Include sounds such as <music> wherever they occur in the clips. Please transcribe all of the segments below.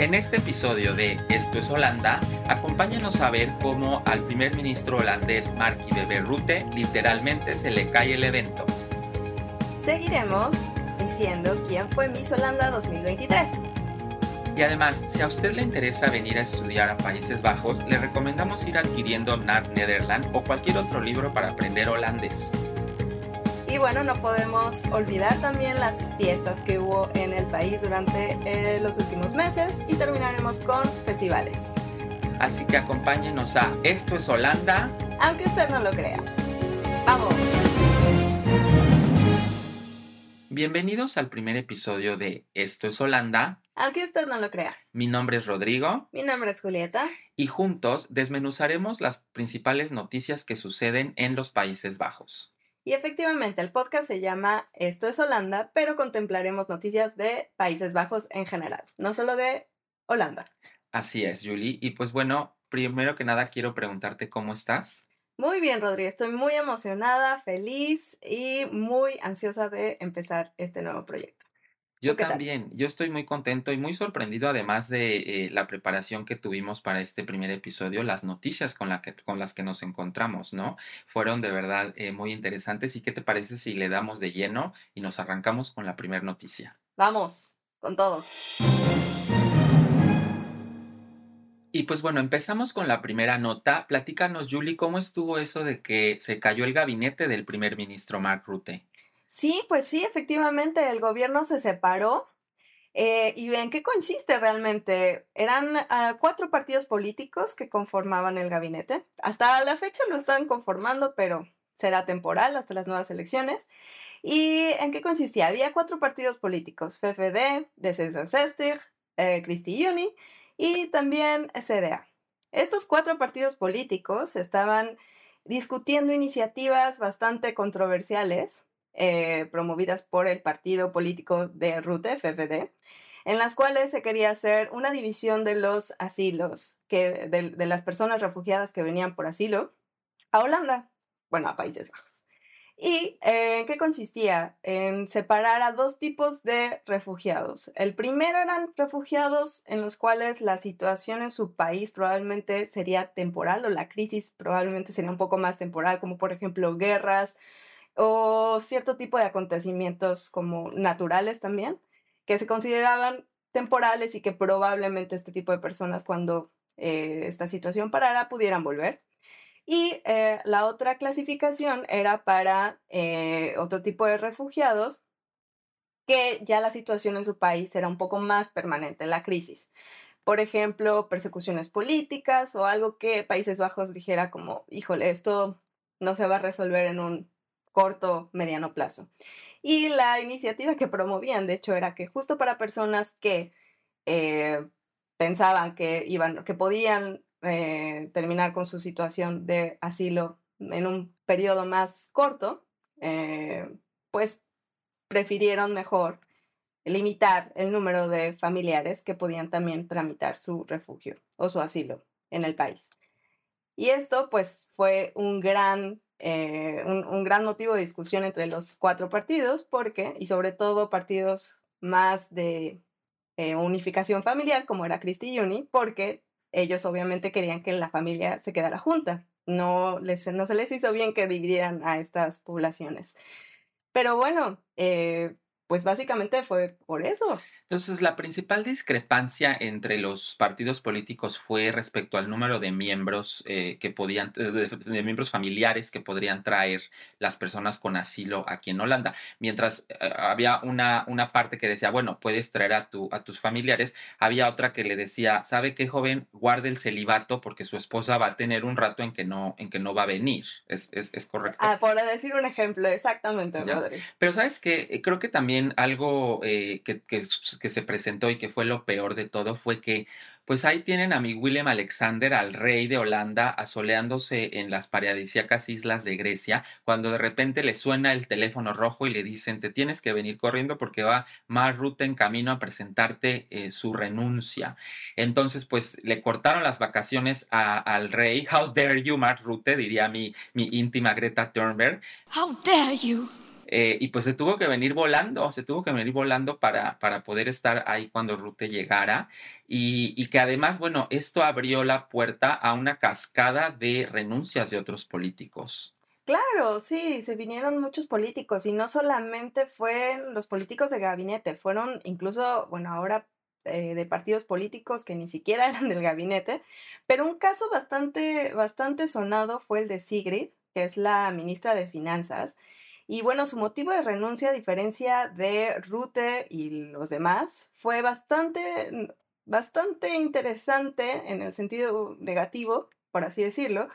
En este episodio de Esto es Holanda, acompáñanos a ver cómo al primer ministro holandés Mark Bebe Rutte literalmente se le cae el evento. Seguiremos diciendo quién fue Miss Holanda 2023. Y además, si a usted le interesa venir a estudiar a Países Bajos, le recomendamos ir adquiriendo NAR Nederland o cualquier otro libro para aprender holandés. Y bueno, no podemos olvidar también las fiestas que hubo en el país durante eh, los últimos meses y terminaremos con festivales. Así que acompáñenos a Esto es Holanda. Aunque usted no lo crea. ¡Vamos! Bienvenidos al primer episodio de Esto es Holanda. Aunque usted no lo crea. Mi nombre es Rodrigo. Mi nombre es Julieta. Y juntos desmenuzaremos las principales noticias que suceden en los Países Bajos. Y efectivamente, el podcast se llama Esto es Holanda, pero contemplaremos noticias de Países Bajos en general, no solo de Holanda. Así es, Julie. Y pues bueno, primero que nada quiero preguntarte cómo estás. Muy bien, Rodri. Estoy muy emocionada, feliz y muy ansiosa de empezar este nuevo proyecto. Yo también, yo estoy muy contento y muy sorprendido además de eh, la preparación que tuvimos para este primer episodio, las noticias con, la que, con las que nos encontramos, ¿no? Fueron de verdad eh, muy interesantes y qué te parece si le damos de lleno y nos arrancamos con la primera noticia. Vamos, con todo. Y pues bueno, empezamos con la primera nota. Platícanos, Julie, ¿cómo estuvo eso de que se cayó el gabinete del primer ministro Mark Rutte? Sí, pues sí, efectivamente, el gobierno se separó. Eh, ¿Y en qué consiste realmente? Eran ah, cuatro partidos políticos que conformaban el gabinete. Hasta la fecha lo están conformando, pero será temporal hasta las nuevas elecciones. ¿Y en qué consistía? Había cuatro partidos políticos, FFD, D66, eh, Christi Uni y también CDA. Estos cuatro partidos políticos estaban discutiendo iniciativas bastante controversiales eh, promovidas por el partido político de RUTE, FFD, en las cuales se quería hacer una división de los asilos, que, de, las personas refugiadas que venían por asilo a Holanda, bueno, a Países Bajos. ¿Y eh, en qué consistía? En separar a dos tipos de refugiados. El primero eran refugiados en los cuales la situación en su país probablemente sería temporal o la crisis probablemente sería un poco más temporal, como por ejemplo guerras, o cierto tipo de acontecimientos como naturales también, que se consideraban temporales y que probablemente este tipo de personas cuando eh, esta situación parara pudieran volver. Y eh, la otra clasificación era para eh, otro tipo de refugiados que ya la situación en su país era un poco más permanente, la crisis. Por ejemplo, persecuciones políticas o algo que Países Bajos dijera como, híjole, esto no se va a resolver en un corto, mediano plazo. Y la iniciativa que promovían, de hecho, era que justo para personas que eh, pensaban que, iban, que podían eh, terminar con su situación de asilo en un periodo más corto, eh, pues prefirieron mejor limitar el número de familiares que podían también tramitar su refugio o su asilo en el país. Y esto pues fue un gran eh, un, gran motivo de discusión entre los cuatro partidos, porque, y sobre todo partidos más de eh, unificación familiar, como era Cristi Uni, porque ellos obviamente querían que la familia se quedara junta. No, les, no se les hizo bien que dividieran a estas poblaciones. Pero bueno, eh, pues básicamente fue por eso. Entonces, la principal discrepancia entre los partidos políticos fue respecto al número de miembros eh, que podían, de, miembros familiares que podrían traer las personas con asilo aquí en Holanda. Mientras eh, había una, una parte que decía, bueno, puedes traer a, tu, a tus familiares, había otra que le decía, ¿sabe qué joven? Guarde el celibato porque su esposa va a tener un rato en que no, en que no va a venir. Es, es, es correcto. Ah, por decir un ejemplo, exactamente, Pero sabes que creo que también algo eh, que, que que se presentó y que fue lo peor de todo fue que pues ahí tienen a mi William Alexander, al rey de Holanda, asoleándose en las paradisíacas islas de Grecia, cuando de repente le suena el teléfono rojo y le dicen, te tienes que venir corriendo porque va Mark Rutte en camino a presentarte eh, su renuncia. Entonces, pues le cortaron las vacaciones al rey. <laughs> How dare you, Mark Rutte, diría mi, mi íntima Greta Thunberg. How dare you. Eh, y pues se tuvo que venir volando, se tuvo que venir volando para, para poder estar ahí cuando Rute llegara. Y, y, que además, bueno, esto abrió la puerta a una cascada de renuncias de otros políticos. Claro, sí, se vinieron muchos políticos y no solamente fueron los políticos de gabinete, fueron incluso, bueno, ahora eh, de partidos políticos que ni siquiera <laughs> eran del gabinete, pero un caso bastante, bastante sonado fue el de Sigrid, que es la ministra de Finanzas. Y bueno, su motivo de renuncia, a diferencia de Rute y los demás, fue bastante, bastante interesante en el sentido negativo, por así decirlo,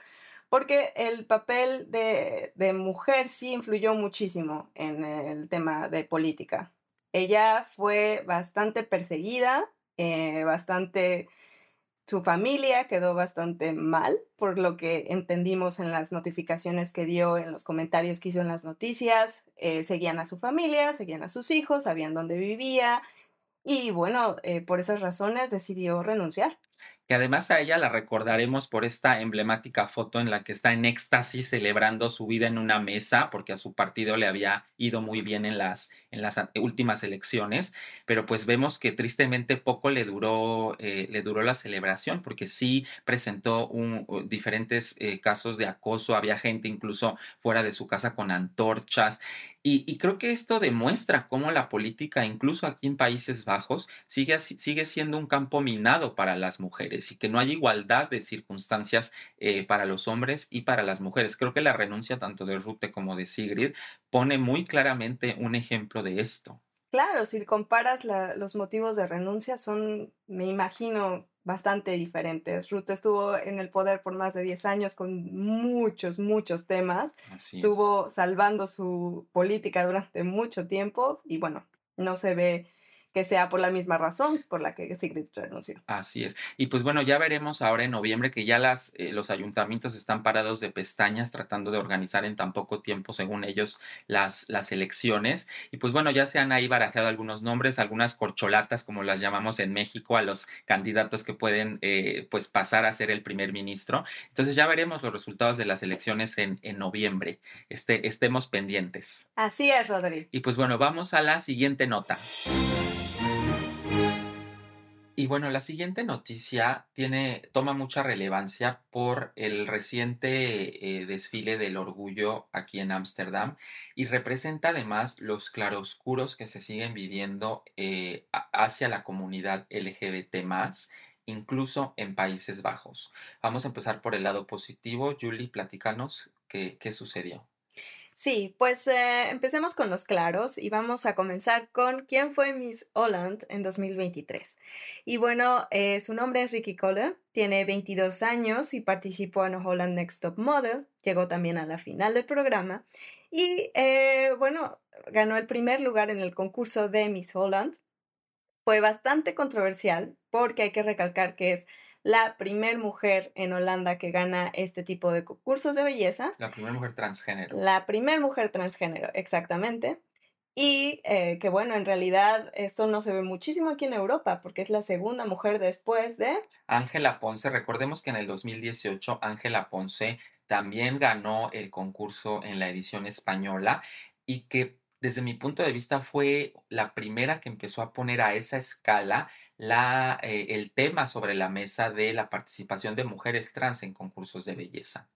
porque el papel de, de mujer sí influyó muchísimo en el tema de política. Ella fue bastante perseguida, eh, bastante... Su familia quedó bastante mal, por lo que entendimos en las notificaciones que dio, en los comentarios que hizo en las noticias. Eh, seguían a su familia, seguían a sus hijos, sabían dónde vivía y bueno, eh, por esas razones decidió renunciar que además a ella la recordaremos por esta emblemática foto en la que está en éxtasis celebrando su vida en una mesa, porque a su partido le había ido muy bien en las, en las últimas elecciones, pero pues vemos que tristemente poco le duró, eh, le duró la celebración, porque sí presentó diferentes eh, casos de acoso, había gente incluso fuera de su casa con antorchas, y, creo que esto demuestra cómo la política, incluso aquí en Países Bajos, sigue, siendo un campo minado para las mujeres y que no hay igualdad de circunstancias eh, para los hombres y para las mujeres. Creo que la renuncia tanto de Rute como de Sigrid pone muy claramente un ejemplo de esto. Claro, si comparas los motivos de renuncia son, me imagino, bastante diferentes. Ruth estuvo en el poder por más de 10 años con muchos, muchos temas. estuvo salvando su política durante mucho tiempo y bueno, no se ve que sea por la misma razón por la que Sigrid renunció. Así es. Y pues bueno, ya veremos ahora en noviembre que ya las, eh, los ayuntamientos están parados de pestañas tratando de organizar en tan poco tiempo, según ellos, las, las elecciones. Y pues bueno, ya se han ahí barajado algunos nombres, algunas corcholatas, como las llamamos en México, a los candidatos que pueden eh, pues pasar a ser el primer ministro. Entonces ya veremos los resultados de las elecciones en, en noviembre. Este, estemos pendientes. Así es, Rodri. Y pues bueno, vamos a la siguiente nota. Y bueno, la siguiente noticia tiene, toma mucha relevancia por el reciente eh, desfile del orgullo aquí en Ámsterdam y representa además los claroscuros que se siguen viviendo eh, hacia la comunidad LGBT incluso en Países Bajos. Vamos a empezar por el lado positivo. Julie, platicanos qué, qué sucedió. Sí, pues eh, empecemos con los claros y vamos a comenzar con quién fue Miss Holland en 2023. Y bueno, eh, su nombre es Ricky Cole, tiene 22 años y participó en Holland Next Top Model, llegó también a la final del programa y eh, bueno, ganó el primer lugar en el concurso de Miss Holland. Fue bastante controversial porque hay que recalcar que es la primer mujer en Holanda que gana este tipo de concursos de belleza. La primera mujer transgénero. La primera mujer transgénero, exactamente. Y eh, que bueno, en realidad esto no se ve muchísimo aquí en Europa porque es la segunda mujer después de... Ángela Ponce, recordemos que en el 2018 Ángela Ponce también ganó el concurso en la edición española y que desde mi punto de vista fue la primera que empezó a poner a esa escala la, eh, el tema sobre la mesa de la participación de mujeres trans en concursos de belleza.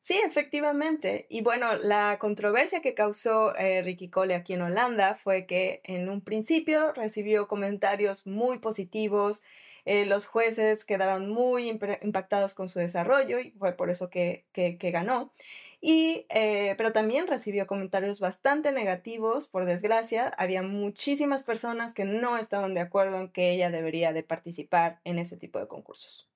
Sí, efectivamente. Y bueno, la controversia que causó eh, Ricky Cole aquí en Holanda fue que en un principio recibió comentarios muy positivos, eh, los jueces quedaron muy impactados con su desarrollo y fue por eso que, que, ganó. Eh, pero también recibió comentarios bastante negativos, por desgracia. Había muchísimas personas que no estaban de acuerdo en que ella debería de participar en ese tipo de concursos.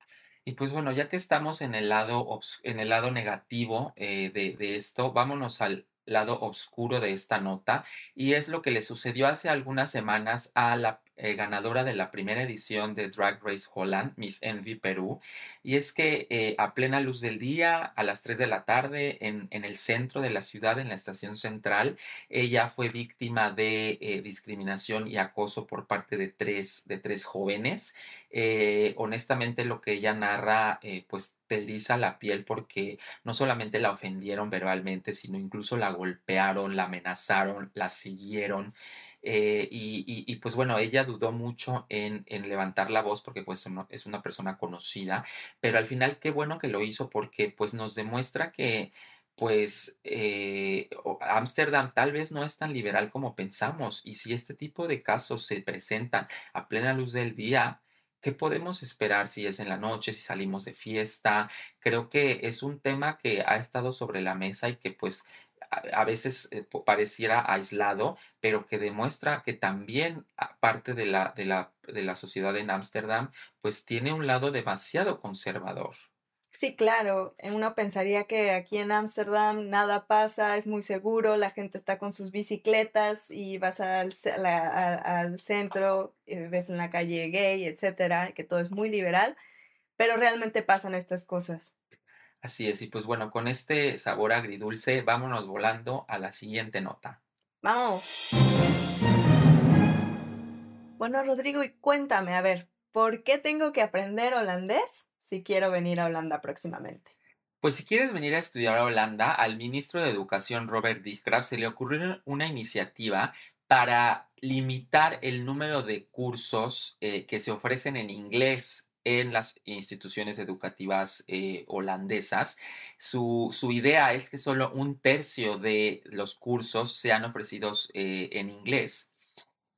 Y pues bueno, ya que estamos en el lado, en el lado negativo eh, de, de, esto, vámonos al lado oscuro de esta nota y es lo que le sucedió hace algunas semanas a la eh, ganadora de la primera edición de Drag Race Holland, Miss Envy Perú. Y es que eh, a plena luz del día, a las 3 de la tarde, en, en, el centro de la ciudad, en la estación central, ella fue víctima de eh, discriminación y acoso por parte de tres, de tres jóvenes. honestamente, lo que ella narra, pues te eriza la piel porque no solamente la ofendieron verbalmente, sino incluso la golpearon, la amenazaron, la siguieron. Eh, y, pues bueno, ella dudó mucho en, levantar la voz porque pues es una persona conocida, pero al final qué bueno que lo hizo porque pues nos demuestra que pues eh, Ámsterdam tal vez no es tan liberal como pensamos y si este tipo de casos se presentan a plena luz del día, ¿Qué podemos esperar si es en la noche, si salimos de fiesta? Creo que es un tema que ha estado sobre la mesa y que pues a, veces eh, pareciera aislado, pero que demuestra que también parte de la, de la, de la sociedad en Ámsterdam, pues tiene un lado demasiado conservador. Sí, claro. Uno pensaría que aquí en Ámsterdam nada pasa, es muy seguro, la gente está con sus bicicletas y vas al, al centro, eh, ves en la calle gay, etcétera, que todo es muy liberal, pero realmente pasan estas cosas. Así es, y pues bueno, con este sabor agridulce, vámonos volando a la siguiente nota. Vamos. Bueno, Rodrigo, y cuéntame, a ver, ¿por qué tengo que aprender holandés si quiero venir a Holanda próximamente? Pues si quieres venir a estudiar a Holanda, al ministro de Educación Robert Dijkgraaf se le ocurrió una iniciativa para limitar el número de cursos eh, que se ofrecen en inglés en las instituciones educativas eh, holandesas. Su, su, idea es que solo un tercio de los cursos sean ofrecidos eh, en inglés.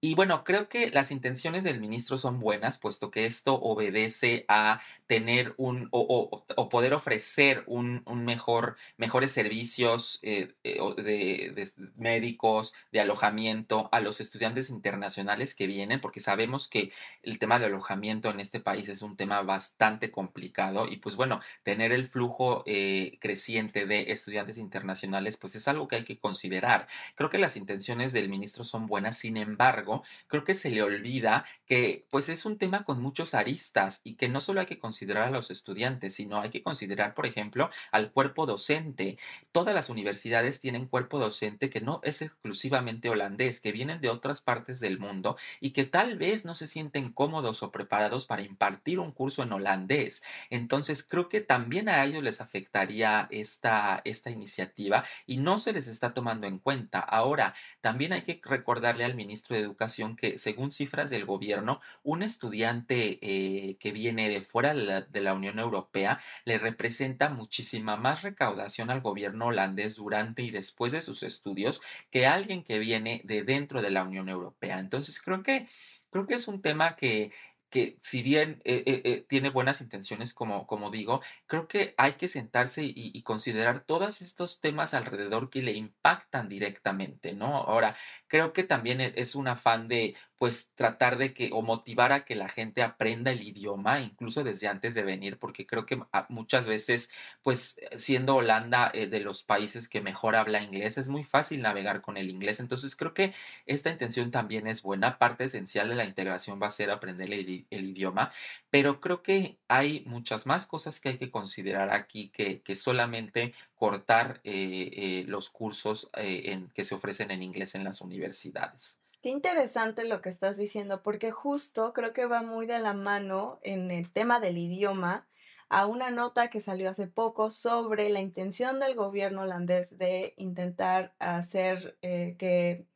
Y bueno, creo que las intenciones del ministro son buenas, puesto que esto obedece a tener un o, poder ofrecer un, mejor, mejores servicios eh, eh, de, médicos, de alojamiento a los estudiantes internacionales que vienen, porque sabemos que el tema de alojamiento en este país es un tema bastante complicado y pues bueno, tener el flujo eh, creciente de estudiantes internacionales, pues es algo que hay que considerar. Creo que las intenciones del ministro son buenas, sin embargo, creo que se le olvida que pues es un tema con muchos aristas y que no solo hay que considerar a los estudiantes, sino hay que considerar, por ejemplo, al cuerpo docente. Todas las universidades tienen cuerpo docente que no es exclusivamente holandés, que vienen de otras partes del mundo y que tal vez no se sienten cómodos o preparados para impartir un curso en holandés. Entonces, creo que también a ellos les afectaría esta, esta iniciativa y no se les está tomando en cuenta. Ahora, también hay que recordarle al ministro de Educación que, según cifras del gobierno, un estudiante eh, que viene de fuera de la, Unión Europea le representa muchísima más recaudación al gobierno holandés durante y después de sus estudios que alguien que viene de dentro de la Unión Europea. Entonces, creo que creo que es un tema que que si bien eh, eh, tiene buenas intenciones, como, como digo, creo que hay que sentarse y, y, considerar todos estos temas alrededor que le impactan directamente, ¿no? Ahora, creo que también e, es un afán de, pues tratar de que o motivar a que la gente aprenda el idioma, incluso desde antes de venir, porque creo que ah, muchas veces, pues siendo Holanda eh, de los países que mejor habla inglés, es muy fácil navegar con el inglés. Entonces creo que esta intención también es buena. Parte esencial de la integración va a ser aprender el, idioma, pero creo que hay muchas más cosas que hay que considerar aquí que, que solamente cortar eh, eh, los cursos en, que se ofrecen en inglés en las universidades. Qué interesante lo que estás diciendo, porque justo creo que va muy de la mano en el tema del idioma a una nota que salió hace poco sobre la intención del gobierno holandés de intentar hacer eh, que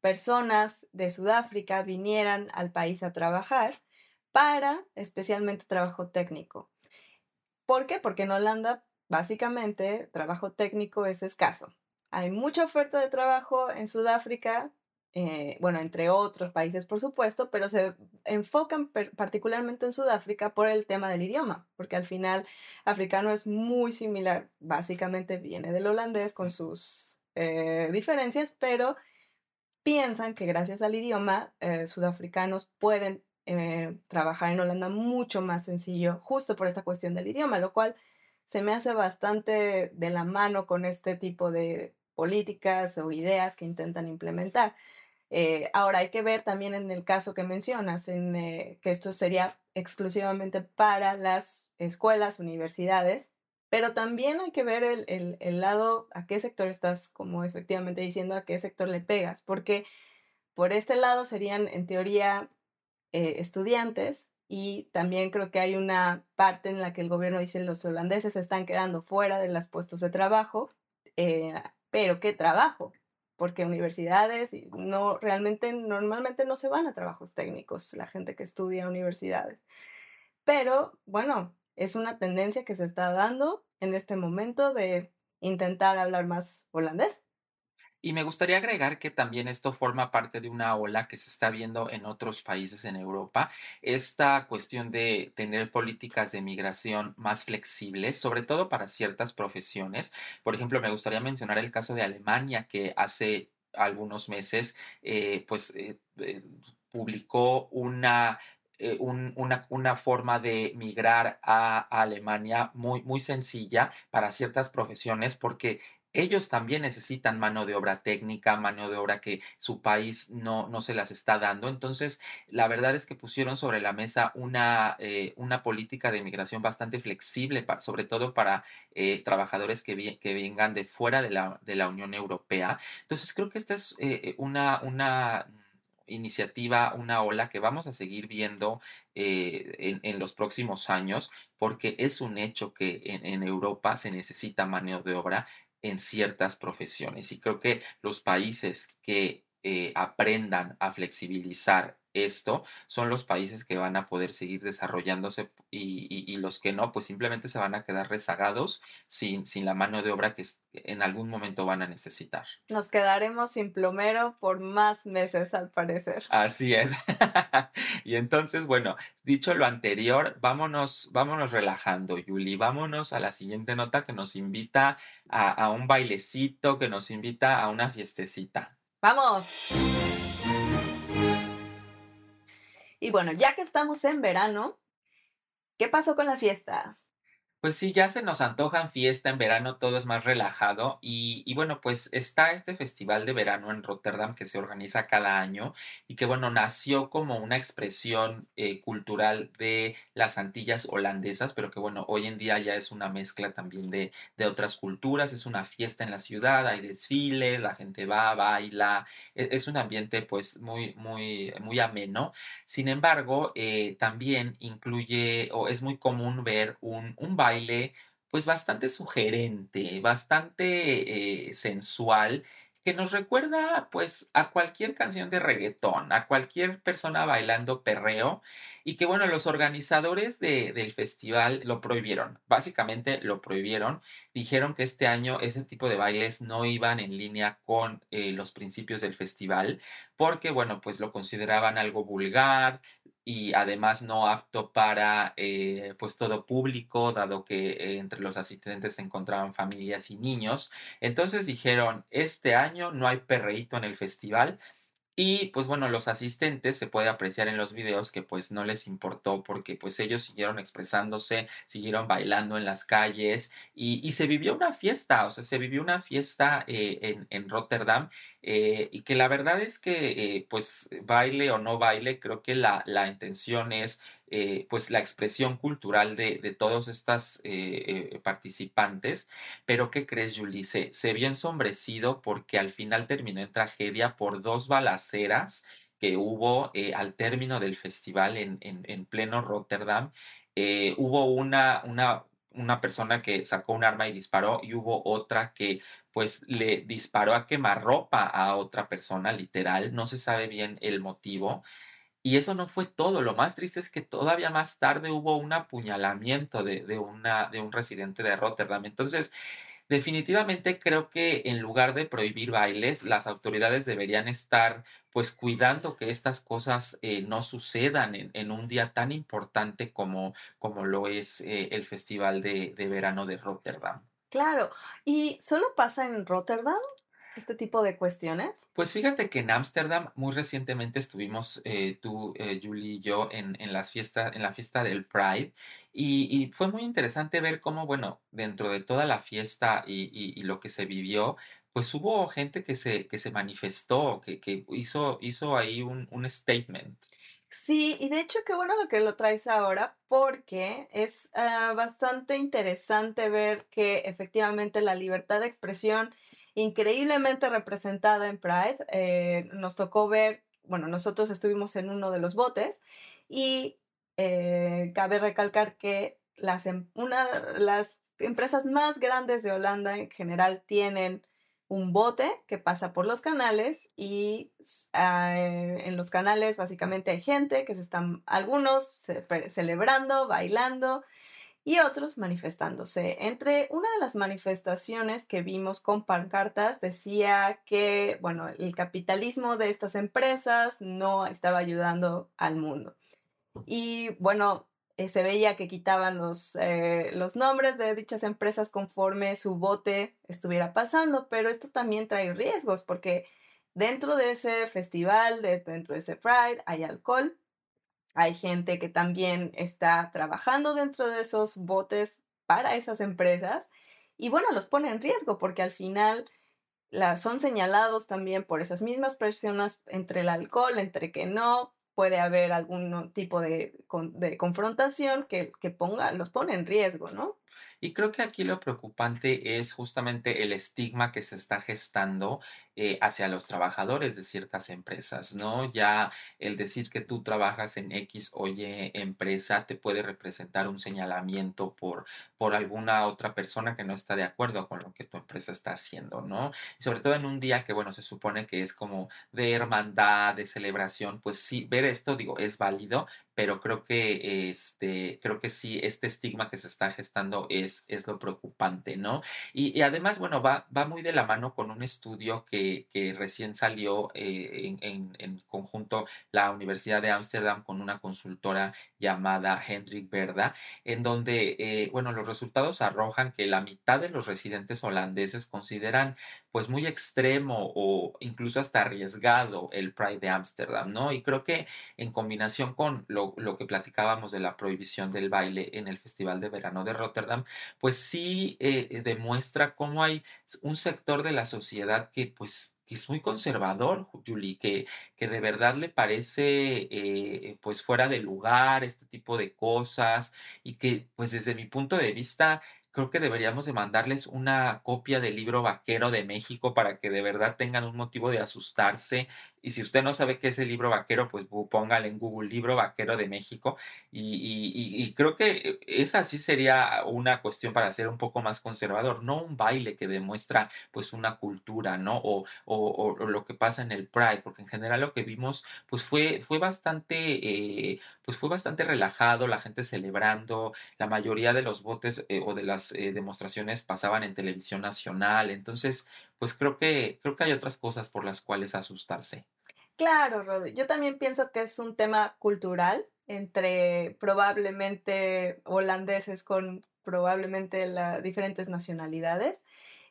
personas de Sudáfrica vinieran al país a trabajar para especialmente trabajo técnico. ¿Por qué? Porque en Holanda básicamente trabajo técnico es escaso. Hay mucha oferta de trabajo en Sudáfrica, eh, bueno, entre otros países, por supuesto, pero se enfocan particularmente en Sudáfrica por el tema del idioma, porque al final africano es muy similar, básicamente viene del holandés con sus eh, diferencias, pero piensan que gracias al idioma eh, sudafricanos pueden trabajar en Holanda mucho más sencillo, justo por esta cuestión del idioma, lo cual se me hace bastante de la mano con este tipo de políticas o ideas que intentan implementar. Eh, ahora hay que ver también en el caso que mencionas, en, eh, que esto sería exclusivamente para las escuelas, universidades, pero también hay que ver el, lado, a qué sector estás como efectivamente diciendo, a qué sector le pegas, porque por este lado serían en teoría eh, estudiantes y también creo que hay una parte en la que el gobierno dice los holandeses están quedando fuera de los puestos de trabajo, pero ¿qué trabajo? Porque universidades no realmente normalmente no se van a trabajos técnicos la gente que estudia universidades. Pero bueno, es una tendencia que se está dando en este momento de intentar hablar más holandés. Y me gustaría agregar que también esto forma parte de una ola que se está viendo en otros países en Europa, esta cuestión de tener políticas de migración más flexibles, sobre todo para ciertas profesiones. Por ejemplo, me gustaría mencionar el caso de Alemania, que hace algunos meses, eh, pues, eh, eh, publicó una una, una, forma de migrar a, a, Alemania muy, muy sencilla para ciertas profesiones porque ellos también necesitan mano de obra técnica, mano de obra que su país no, no se las está dando. Entonces, la verdad es que pusieron sobre la mesa una, eh, una política de migración bastante flexible, sobre todo para eh, trabajadores que, que, vengan de fuera de la, de la, Unión Europea. Entonces, creo que esta es eh, una, una iniciativa, una ola que vamos a seguir viendo en, en, los próximos años, porque es un hecho que en, en, Europa se necesita mano de obra en ciertas profesiones. Y creo que los países que eh, aprendan a flexibilizar esto son los países que van a poder seguir desarrollándose y, los que no, pues simplemente se van a quedar rezagados sin, sin la mano de obra que en algún momento van a necesitar. Nos quedaremos sin plomero por más meses al parecer. Así es. <laughs> y entonces, bueno, dicho lo anterior, vámonos, vámonos relajando, Yuli, vámonos a la siguiente nota que nos invita a, a un bailecito, que nos invita a una fiestecita. ¡Vamos! Y bueno, ya que estamos en verano, ¿qué pasó con la fiesta? Pues sí, ya se nos antojan fiesta en verano, todo es más relajado y, bueno, pues está este festival de verano en Rotterdam que se organiza cada año y que bueno, nació como una expresión eh, cultural de las Antillas holandesas, pero que bueno, hoy en día ya es una mezcla también de, de otras culturas, es una fiesta en la ciudad, hay desfiles, la gente va, baila, es, es un ambiente pues muy, muy, muy ameno. Sin embargo, eh, también incluye o es muy común ver un, un baile pues bastante sugerente, bastante eh, sensual, que nos recuerda pues a cualquier canción de reggaetón, a cualquier persona bailando perreo y que bueno, los organizadores del festival lo prohibieron, básicamente lo prohibieron, dijeron que este año ese tipo de bailes no iban en línea con eh, los principios del festival porque bueno, pues lo consideraban algo vulgar, y además no apto para eh, pues todo público, dado que entre los asistentes se encontraban familias y niños. Entonces dijeron, este año no hay perreíto en el festival, y pues bueno, los asistentes se puede apreciar en los videos que pues no les importó porque pues ellos siguieron expresándose, siguieron bailando en las calles y, se vivió una fiesta, o sea, se vivió una fiesta eh, en, en, Rotterdam eh, y que la verdad es que eh, pues baile o no baile, creo que la, la intención es eh, pues la expresión cultural de, de todos estas eh, eh, participantes. Pero ¿qué crees, Julie? Se, vio ensombrecido porque al final terminó en tragedia por dos balaceras que hubo al término del festival en, en, pleno Rotterdam. hubo una, una, una persona que sacó un arma y disparó y hubo otra que pues le disparó a quemarropa a otra persona, literal. No se sabe bien el motivo. Y eso no fue todo. Lo más triste es que todavía más tarde hubo un apuñalamiento de, de, una, de un residente de Rotterdam. Entonces, definitivamente creo que en lugar de prohibir bailes, las autoridades deberían estar pues cuidando que estas cosas eh, no sucedan en, en, un día tan importante como, como lo es eh, el Festival de, de Verano de Rotterdam. Claro, ¿y solo pasa en Rotterdam? Este tipo de cuestiones? Pues fíjate que en Ámsterdam muy recientemente estuvimos eh, tú, eh, Julie y yo en, en, las fiestas, en la fiesta del Pride y, y, fue muy interesante ver cómo, bueno, dentro de toda la fiesta y, y, y lo que se vivió, pues hubo gente que se, que se manifestó, que, que hizo, hizo ahí un, un statement. Sí, y de hecho qué bueno lo que lo traes ahora porque es ah, bastante interesante ver que efectivamente la libertad de expresión increíblemente representada en Pride, eh, nos tocó ver, bueno, nosotros estuvimos en uno de los botes y eh, cabe recalcar que las, em, una, las empresas más grandes de Holanda en general tienen un bote que pasa por los canales y ah, en los canales básicamente hay gente que se están, algunos celebrando, bailando y otros manifestándose. Entre una de las manifestaciones que vimos con pancartas decía que, bueno, el capitalismo de estas empresas no estaba ayudando al mundo. Y bueno, eh, se veía que quitaban los, eh, los nombres de dichas empresas conforme su bote estuviera pasando, pero esto también trae riesgos porque dentro de ese festival, dentro de ese Pride, hay alcohol, hay gente que también está trabajando dentro de esos botes para esas empresas y bueno, los pone en riesgo porque al final la, son señalados también por esas mismas personas entre el alcohol, entre que no, puede haber algún tipo de, de confrontación que, que ponga, los pone en riesgo, ¿no? Y creo que aquí lo preocupante es justamente el estigma que se está gestando eh, hacia los trabajadores de ciertas empresas, ¿no? Ya el decir que tú trabajas en X o Y empresa te puede representar un señalamiento por, por alguna otra persona que no está de acuerdo con lo que tu empresa está haciendo, ¿no? Sobre todo en un día que, bueno, se supone que es como de hermandad, de celebración, pues sí, ver esto, digo, es válido, pero creo que este, creo que sí, este estigma que se está gestando es, es lo preocupante, ¿no? Y, además, bueno, va, va muy de la mano con un estudio que, recién salió eh, en, en, conjunto la Universidad de Ámsterdam con una consultora llamada Hendrik Verda, en donde, eh, bueno, los resultados arrojan que la mitad de los residentes holandeses consideran pues muy extremo o incluso hasta arriesgado el Pride de Ámsterdam, ¿no? Y creo que en combinación con lo, que platicábamos de la prohibición del baile en el Festival de Verano de Rotterdam, pues sí eh, demuestra cómo hay un sector de la sociedad que pues es muy conservador, Julie, que, que de verdad le parece eh, pues fuera de lugar este tipo de cosas y que pues desde mi punto de vista creo que deberíamos de mandarles una copia del libro vaquero de México para que de verdad tengan un motivo de asustarse y si usted no sabe qué es el libro vaquero, pues póngale en Google libro vaquero de México. Y, creo que esa sí sería una cuestión para ser un poco más conservador, no un baile que demuestra pues una cultura, ¿no? O, o, lo que pasa en el Pride, porque en general lo que vimos pues fue, fue bastante, eh, pues fue bastante relajado, la gente celebrando, la mayoría de los botes eh, o de las eh, demostraciones pasaban en televisión nacional, entonces pues creo que, creo que hay otras cosas por las cuales asustarse. Claro, Rodri. Yo también pienso que es un tema cultural entre probablemente holandeses con probablemente las diferentes nacionalidades.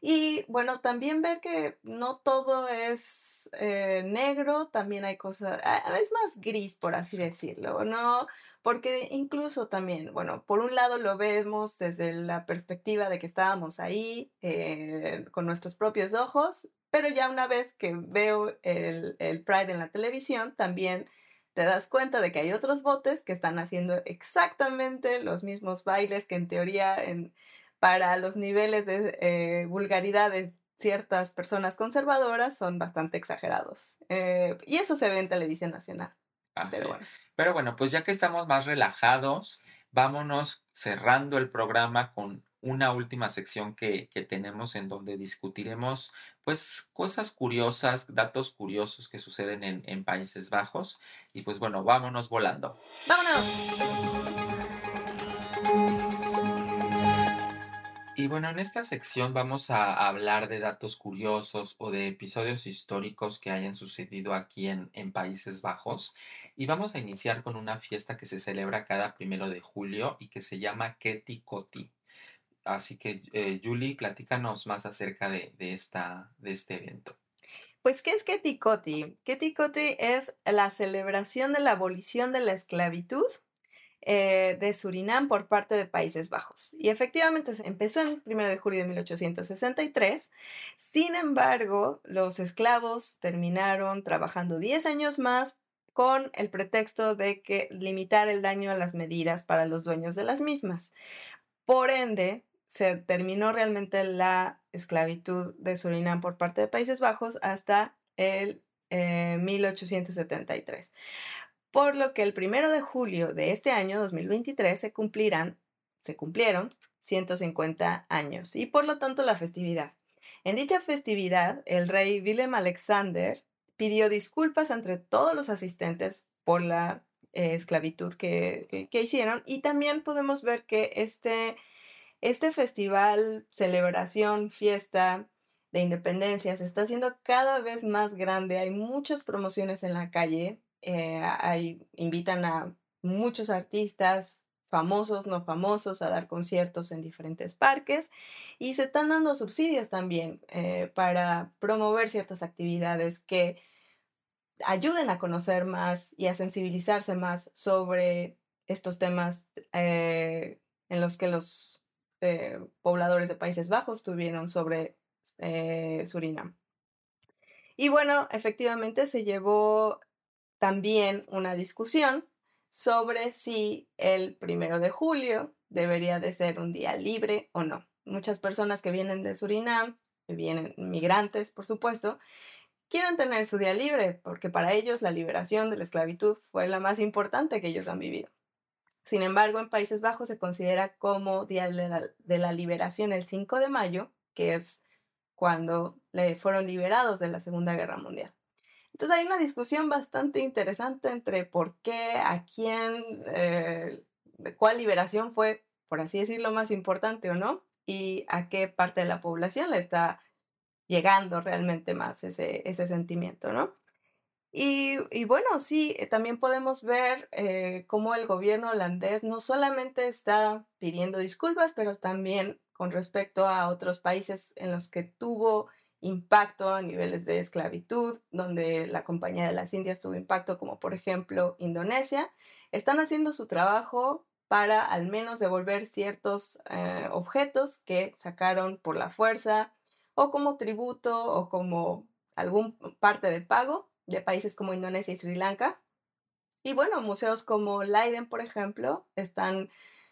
Y bueno, también ver que no todo es eh, negro, también hay cosas, es más gris, por así decirlo, ¿no? Porque incluso también, bueno, por un lado lo vemos desde la perspectiva de que estábamos ahí eh, con nuestros propios ojos, pero ya una vez que veo el, el Pride en la televisión, también te das cuenta de que hay otros botes que están haciendo exactamente los mismos bailes que en teoría en, para los niveles de eh, vulgaridad de ciertas personas conservadoras son bastante exagerados. Eh, y eso se ve en televisión nacional. Pero bueno. Pero bueno, pues ya que estamos más relajados, vámonos cerrando el programa con una última sección que, que, tenemos en donde discutiremos pues cosas curiosas, datos curiosos que suceden en, en Países Bajos. Y pues bueno, vámonos volando. ¡Vámonos! Y bueno, en esta sección vamos a hablar de datos curiosos o de episodios históricos que hayan sucedido aquí en, Países Bajos. Y vamos a iniciar con una fiesta que se celebra cada primero de julio y que se llama Keti Koti. Así que, eh, Julie, platícanos más acerca de, esta, de este evento. Pues, ¿qué es Keti Koti? Es la celebración de la abolición de la esclavitud eh, de Surinam por parte de Países Bajos. Y efectivamente empezó el 1 de julio de 1863. Sin embargo, los esclavos terminaron trabajando 10 años más con el pretexto de que limitar el daño a las medidas para los dueños de las mismas. Por ende, se terminó realmente la esclavitud de Surinam por parte de Países Bajos hasta el 1873. Eh, por lo que el primero de julio de este año 2023 se cumplirán, se cumplieron 150 años y por lo tanto la festividad. En dicha festividad, el rey Willem Alexander pidió disculpas entre todos los asistentes por la eh, esclavitud que, que, hicieron y también podemos ver que este, este festival, celebración, fiesta de independencia se está haciendo cada vez más grande. Hay muchas promociones en la calle eh, invitan a muchos artistas famosos, no famosos, a dar conciertos en diferentes parques y se están dando subsidios también eh, para promover ciertas actividades que ayuden a conocer más y a sensibilizarse más sobre estos temas eh, en los que los pobladores de Países Bajos tuvieron sobre Surinam. Y bueno, efectivamente se llevó también una discusión sobre si el primero de julio debería de ser un día libre o no. Muchas personas que vienen de Surinam, vienen migrantes, por supuesto, quieren tener su día libre porque para ellos la liberación de la esclavitud fue la más importante que ellos han vivido. Sin embargo, en Países Bajos se considera como Día de la, de la Liberación el 5 de mayo, que es cuando le fueron liberados de la Segunda Guerra Mundial. Entonces hay una discusión bastante interesante entre por qué, a quién, eh, cuál liberación fue, por así decirlo, más importante o no, y a qué parte de la población le está llegando realmente más ese, sentimiento, ¿no? Y, y, bueno, sí, eh, también podemos ver eh, cómo el gobierno holandés no solamente está pidiendo disculpas, pero también con respecto a otros países en los que tuvo impacto a niveles de esclavitud, donde la Compañía de las Indias tuvo impacto, como por ejemplo Indonesia, están haciendo su trabajo para al menos devolver ciertos eh, objetos que sacaron por la fuerza o como tributo o como algún parte de pago de países como Indonesia y Sri Lanka. Y bueno, museos como Leiden, por ejemplo, están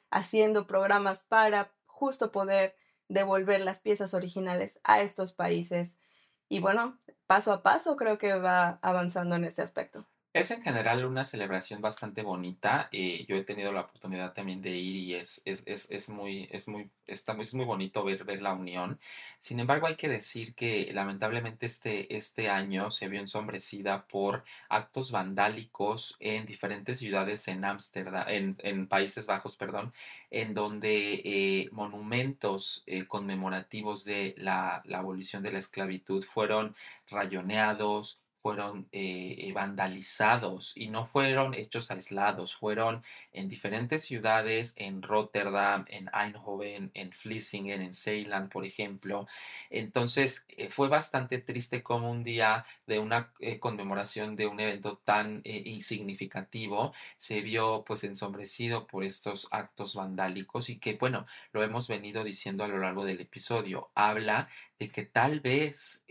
haciendo programas para justo poder devolver las piezas originales a estos países. Y bueno, paso a paso creo que va avanzando en este aspecto. Es en general una celebración bastante bonita. Eh, yo he tenido la oportunidad también de ir y es, es, es, es muy, es muy, está muy, es muy bonito ver, ver la unión. Sin embargo, hay que decir que lamentablemente este, este año se vio ensombrecida por actos vandálicos en diferentes ciudades en Ámsterdam, en, en, Países Bajos, perdón, en donde eh, monumentos eh, conmemorativos de la, la abolición de la esclavitud fueron rayoneados, fueron eh, eh, vandalizados y no fueron hechos aislados, fueron en diferentes ciudades, en Rotterdam, en Eindhoven, en Vlissingen, en Zeeland, por ejemplo. Entonces eh, fue bastante triste como un día de una conmemoración de un evento tan insignificativo se vio pues ensombrecido por estos actos vandálicos y que bueno, lo hemos venido diciendo a lo largo del episodio, habla de que tal vez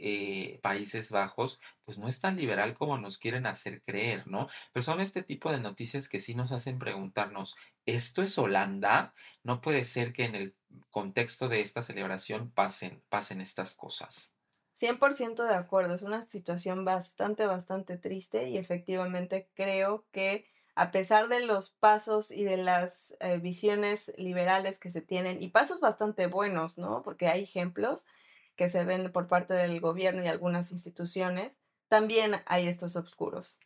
Países Bajos pues no es tan liberal como nos quieren hacer creer, ¿no? Pero son este tipo de noticias que sí nos hacen preguntarnos, ¿esto es Holanda? No puede ser que en el contexto de esta celebración pasen, pasen estas cosas. 100% de acuerdo, es una situación bastante, bastante triste y efectivamente creo que a pesar de los pasos y de las eh, visiones liberales que se tienen, y pasos bastante buenos, ¿no? Porque hay ejemplos que se ven por parte del gobierno y algunas instituciones, también hay estos oscuros.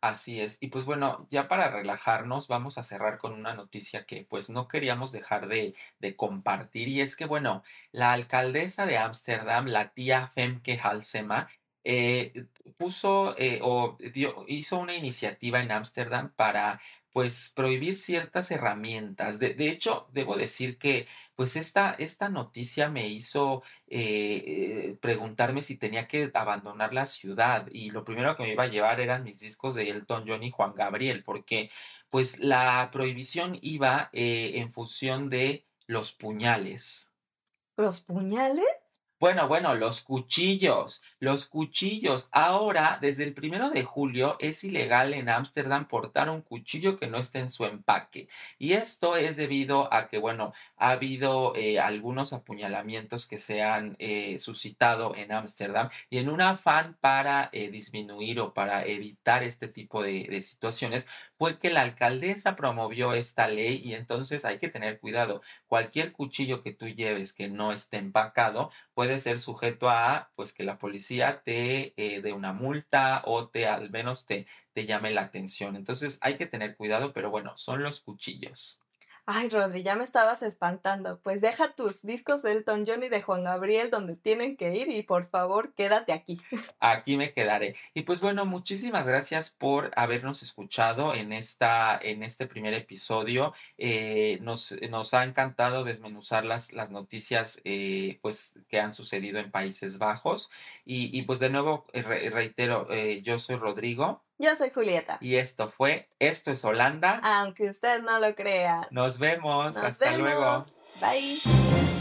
Así es. Y pues bueno, ya para relajarnos, vamos a cerrar con una noticia que pues no queríamos dejar de, compartir. Y es que bueno, la alcaldesa de Ámsterdam, la tía Femke Halsema, eh, puso eh, o dio, hizo una iniciativa en Ámsterdam para pues prohibir ciertas herramientas. De, de hecho, debo decir que pues esta, esta noticia me hizo eh, preguntarme si tenía que abandonar la ciudad y lo primero que me iba a llevar eran mis discos de Elton John y Juan Gabriel, porque pues la prohibición iba eh, en función de los puñales. ¿Los puñales? Bueno, bueno, los cuchillos, los cuchillos. Ahora, desde el primero de julio, es ilegal en Ámsterdam portar un cuchillo que no esté en su empaque. Y esto es debido a que, bueno, ha habido eh, algunos apuñalamientos que se han eh, suscitado en Ámsterdam y en un afán para eh, disminuir o para evitar este tipo de, de situaciones, fue que la alcaldesa promovió esta ley y entonces hay que tener cuidado. Cualquier cuchillo que tú lleves que no esté empacado, puede ser sujeto a pues que la policía te eh, dé una multa o te al menos te, te llame la atención. Entonces hay que tener cuidado, pero bueno, son los cuchillos. Ay, Rodri, ya me estabas espantando. Pues deja tus discos de Elton John y de Juan Gabriel donde tienen que ir y por favor quédate aquí. <laughs> Aquí me quedaré. Y pues bueno, muchísimas gracias por habernos escuchado en, esta, en este primer episodio. Eh, nos, nos, ha encantado desmenuzar las, las noticias eh, pues, que han sucedido en Países Bajos. Y, y pues de nuevo, eh, reitero, yo soy Rodrigo. Yo soy Julieta. Y esto fue Esto es Holanda. Aunque usted no lo crea. Nos vemos. Hasta luego. Bye.